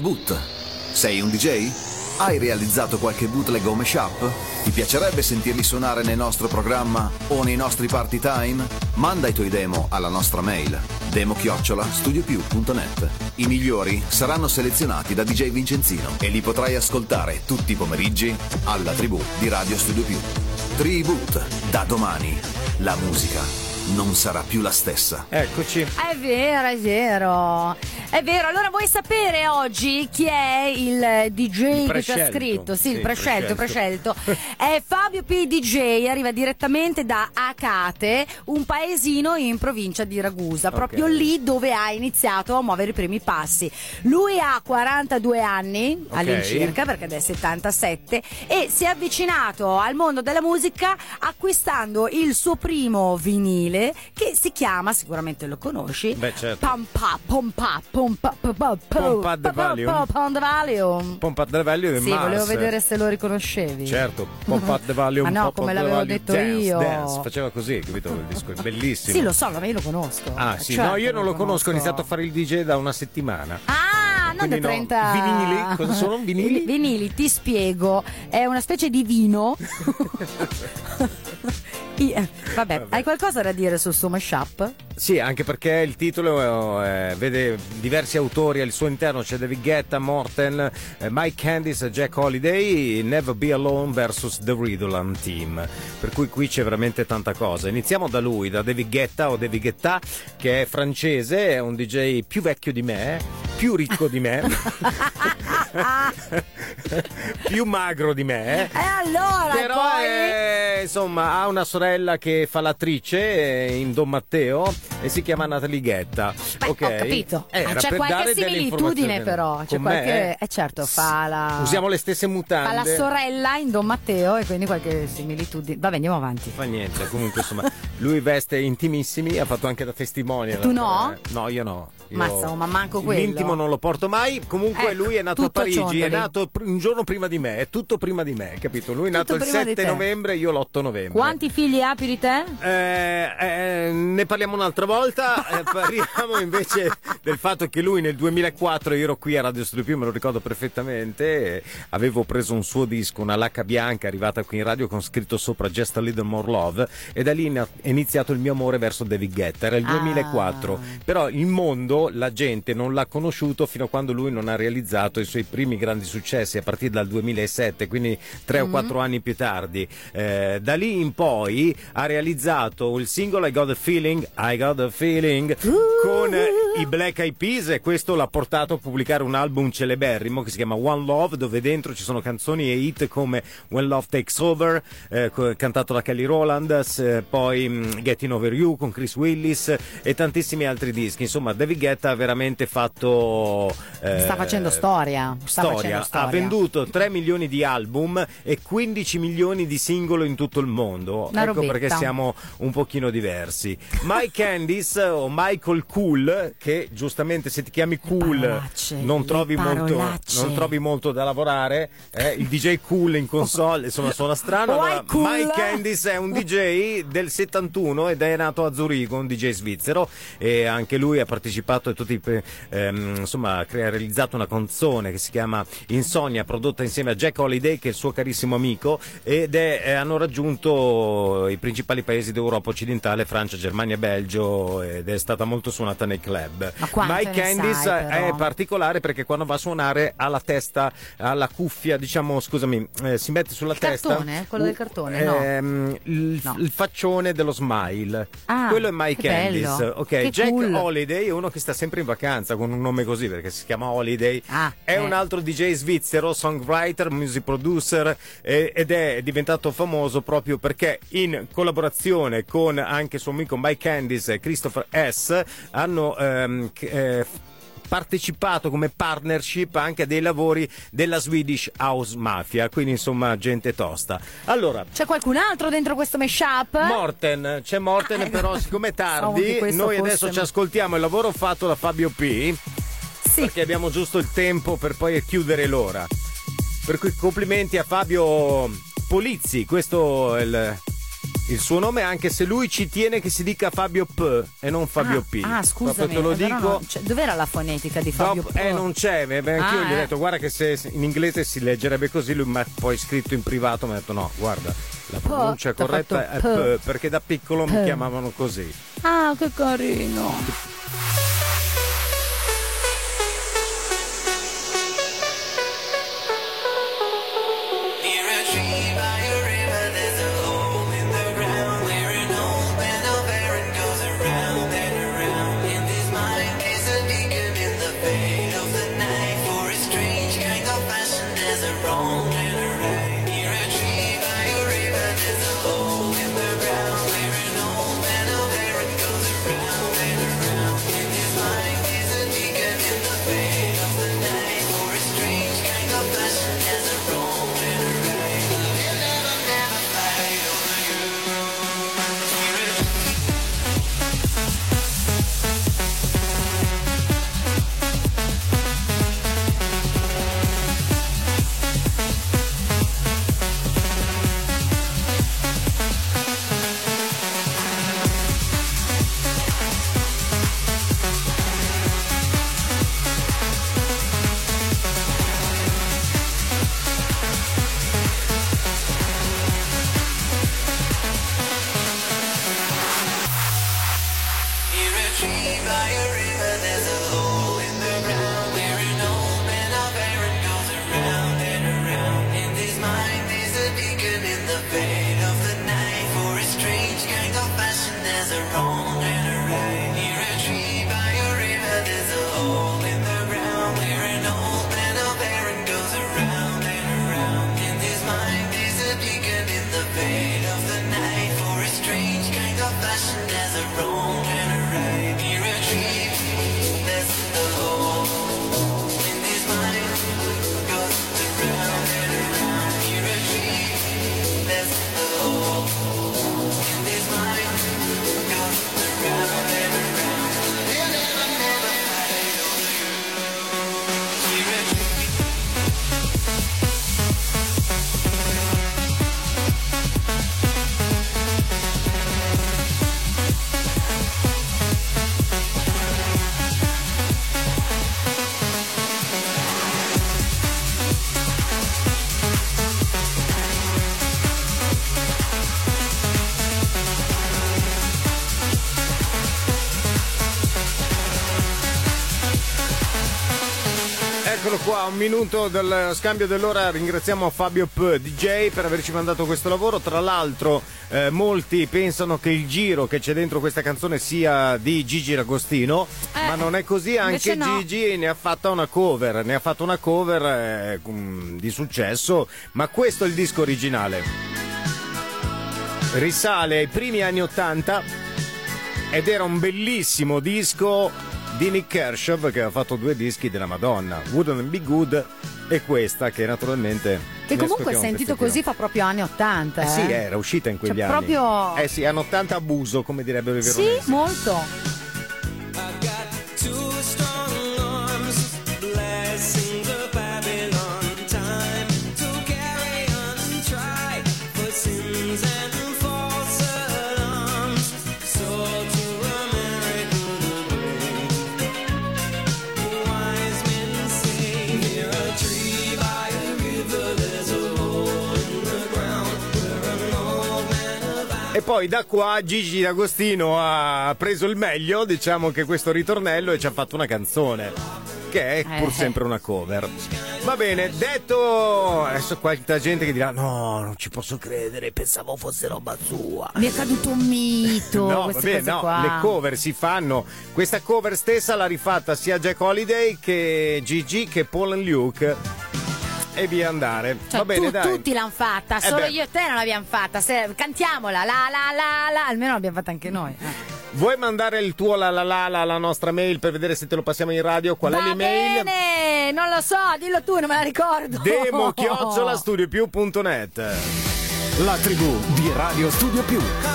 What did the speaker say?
Boot. Sei un DJ? Hai realizzato qualche bootleg o mashup? Ti piacerebbe sentirli suonare nel nostro programma o nei nostri party time? Manda i tuoi demo alla nostra mail demo-studiopiù.net I migliori saranno selezionati da DJ Vincenzino e li potrai ascoltare tutti i pomeriggi alla tribù di Radio Studio Più. Tribut, da domani la musica non sarà più la stessa. Eccoci. È vero, è vero. È vero, allora vuoi sapere oggi chi è il DJ Il che ci ha scritto? Sì, il Sì, prescelto, prescelto. prescelto. È Fabio P. DJ, arriva direttamente da Acate, un paesino in provincia di Ragusa, proprio lì dove ha iniziato a muovere i primi passi. Lui ha 42 anni all'incirca, perché è 77, e si è avvicinato al mondo della musica acquistando il suo primo vinile che si chiama, sicuramente lo conosci, Beh, certo. Pompa, pompa, pompa, pompa, Pompa the Valium. Pompa Valium. Pompa the Value Sì, volevo vedere se lo riconoscevi. Certo, Pompa the Value, Ma no, come l'avevo detto io. Dance. Faceva così, capito? Il disco è bellissimo. Sì, lo so, ma io lo conosco. Ah, sì, Certo no, io non lo conosco, ho iniziato a fare il DJ da una settimana. Ah, non da Quindi no. 30 Vinili? Cosa sono? Vinili? Vinili, ti spiego. È una specie di vino. I- eh, Vabbè, hai qualcosa da dire sul suo mashup? Sì, anche perché il titolo eh, vede diversi autori al suo interno, c'è David Guetta, Morten, eh, Mike Candice, Jack Holiday, Never Be Alone vs The Ridolan Team. Per cui qui c'è veramente tanta cosa. Iniziamo da lui, da David Guetta o David Guetta, che è francese, è un DJ più vecchio di me, più ricco di me, più magro di me. E allora, Però poi... eh, insomma ha una sorella che fa l'attrice eh, in Don Matteo e si chiama Natalie Ghetta. Beh, ok? ho capito. Eh, Ah, c'è per qualche similitudine, però. C'è Con qualche. me? Eh, certo, fa la. Usiamo le stesse mutande. Fa la sorella in Don Matteo e quindi qualche similitudine. Vabbè, andiamo avanti. Fa niente, comunque insomma, lui veste intimissimi, ha fatto anche da testimone. Tu no? No, io no. Io Ma insomma, manco quello. L'intimo non lo porto mai. Comunque Ecco, lui è nato a Parigi, ciondoli. è nato un giorno prima di me, è tutto prima di me, capito? Lui è nato il prima di 7 te. novembre, io l'8 novembre. Quanti figli ha più di te? Eh, eh, ne parliamo un'altra volta. Eh, parliamo invece del fatto che lui nel 2004, io ero qui a Radio Studio Più, me lo ricordo perfettamente. avevo preso un suo disco, una lacca bianca arrivata qui in radio con scritto sopra Just a Little More Love. E da lì è iniziato il mio amore verso David Guetta. Era il Ah. 2004. Però il mondo, la gente non l'ha conosciuto fino a quando lui non ha realizzato i suoi primi grandi successi a partire dal 2007, quindi tre o quattro anni più tardi. Eh, da lì in poi ha realizzato il singolo I Got a Feeling, I Got a Feeling con eh, i Black Eyed Peas e questo l'ha portato a pubblicare un album celeberrimo che si chiama One Love dove dentro ci sono canzoni e hit come When Love Takes Over eh, cantato da Kelly Rowland s- poi mm, Getting Over You con Chris Willis e tantissimi altri dischi insomma David Guetta ha veramente fatto eh, Sta facendo storia. Storia. facendo ha storia. venduto 3 milioni di album e 15 milioni di singolo in tutto il mondo. Una ecco robetta. perché siamo un pochino diversi. Mike Candice o Michael Cool, che giustamente se ti chiami Cool parolacce, non trovi, molto, non trovi molto da lavorare, eh, il DJ Cool in console, insomma suona strano. Allora, cool? Mike Candice è un DJ del 71 ed è nato a Zurigo, un DJ svizzero e anche lui ha partecipato a tutti ehm, insomma ha realizzato una canzone che si chiama Insonnia prodotta insieme a Jack Holiday che è il suo carissimo amico ed è, eh, hanno raggiunto i principali paesi d'Europa occidentale Francia, Germania, Belgio ed è stata molto suonata nei club Ma Mike Candice sai, però? è particolare perché quando va a suonare ha la testa alla cuffia diciamo scusami eh, si mette sulla Il testa cartone? Quello del cartone? No. Ehm, il, No. il faccione dello smile Ah, quello è Mike. Candice ok Che Jack cool. Holiday è uno che sta sempre in vacanza con un nome così perché si chiama Holiday Ah, è eh. un altro DJ svizzero songwriter music producer eh, ed è diventato famoso proprio perché in collaborazione con anche suo amico Mike Candice e Christopher S hanno ehm, eh, partecipato come partnership anche a dei lavori della Swedish House Mafia, quindi insomma gente tosta. Allora, C'è qualcun altro dentro questo mashup? Morten, c'è Morten, Ah, però siccome è tardi, noi adesso fosse- ci ascoltiamo il lavoro fatto da Fabio P, sì. perché abbiamo giusto il tempo per poi chiudere l'ora. Per cui complimenti a Fabio Polizzi, questo è il il suo nome anche se lui ci tiene che si dica Fabio P e non Fabio ah, P. Ah, Proprio te lo dico. No, cioè, dov'era la fonetica di Fabio Dopo, P? Eh, non c'è. Beh, anch'io Ah, gli ho eh. detto, guarda che se in inglese si leggerebbe così, lui mi ha poi scritto in privato, mi ha detto no, guarda, la pronuncia corretta è P. Perché da piccolo mi chiamavano così. Ah, che carino. Eccolo qua, un minuto del scambio dell'ora. Ringraziamo Fabio P, DJ, per averci mandato questo lavoro. Tra l'altro, eh, molti pensano che il giro che c'è dentro questa canzone sia di Gigi D'Agostino, Eh, ma non è così. Anche no. Gigi ne ha fatta una cover, ne ha fatto una cover eh, mm, di successo, ma questo è il disco originale. Risale ai primi anni 80 ed era un bellissimo disco di Nick Kershaw che ha fatto due dischi della Madonna, Wouldn't Be Good e questa che naturalmente Che comunque sentito così fa proprio anni 80. Eh Eh, sì, era uscita in quegli Cioè, anni. proprio- Eh sì, hanno 80 abuso, come direbbero i Sì, veronesi. molto. E poi da qua Gigi D'Agostino ha preso il meglio, diciamo che questo ritornello e ci ha fatto una canzone. Che è pur Eh. sempre una cover. Va bene, detto. Adesso quanta gente che dirà: No, non ci posso credere, pensavo fosse roba sua. Mi è caduto un mito. No, vabbè, no, qua. le cover si fanno. Questa cover stessa l'ha rifatta sia Jack Holiday che Gigi che Paul and Luke. E via andare. Cioè, Va bene, tu- dai. tutti l'hanno fatta, Eh solo beh. io e te non l'abbiamo fatta. Se- cantiamola, la la la la, almeno l'abbiamo fatta anche noi. eh. Vuoi mandare il tuo la la la la alla nostra mail per vedere se te lo passiamo in radio? Qual è Va l'email? bene, non lo so, dillo tu, non me la ricordo. Demo chiocciola studiopiù.net La tribù di Radio Studio Più.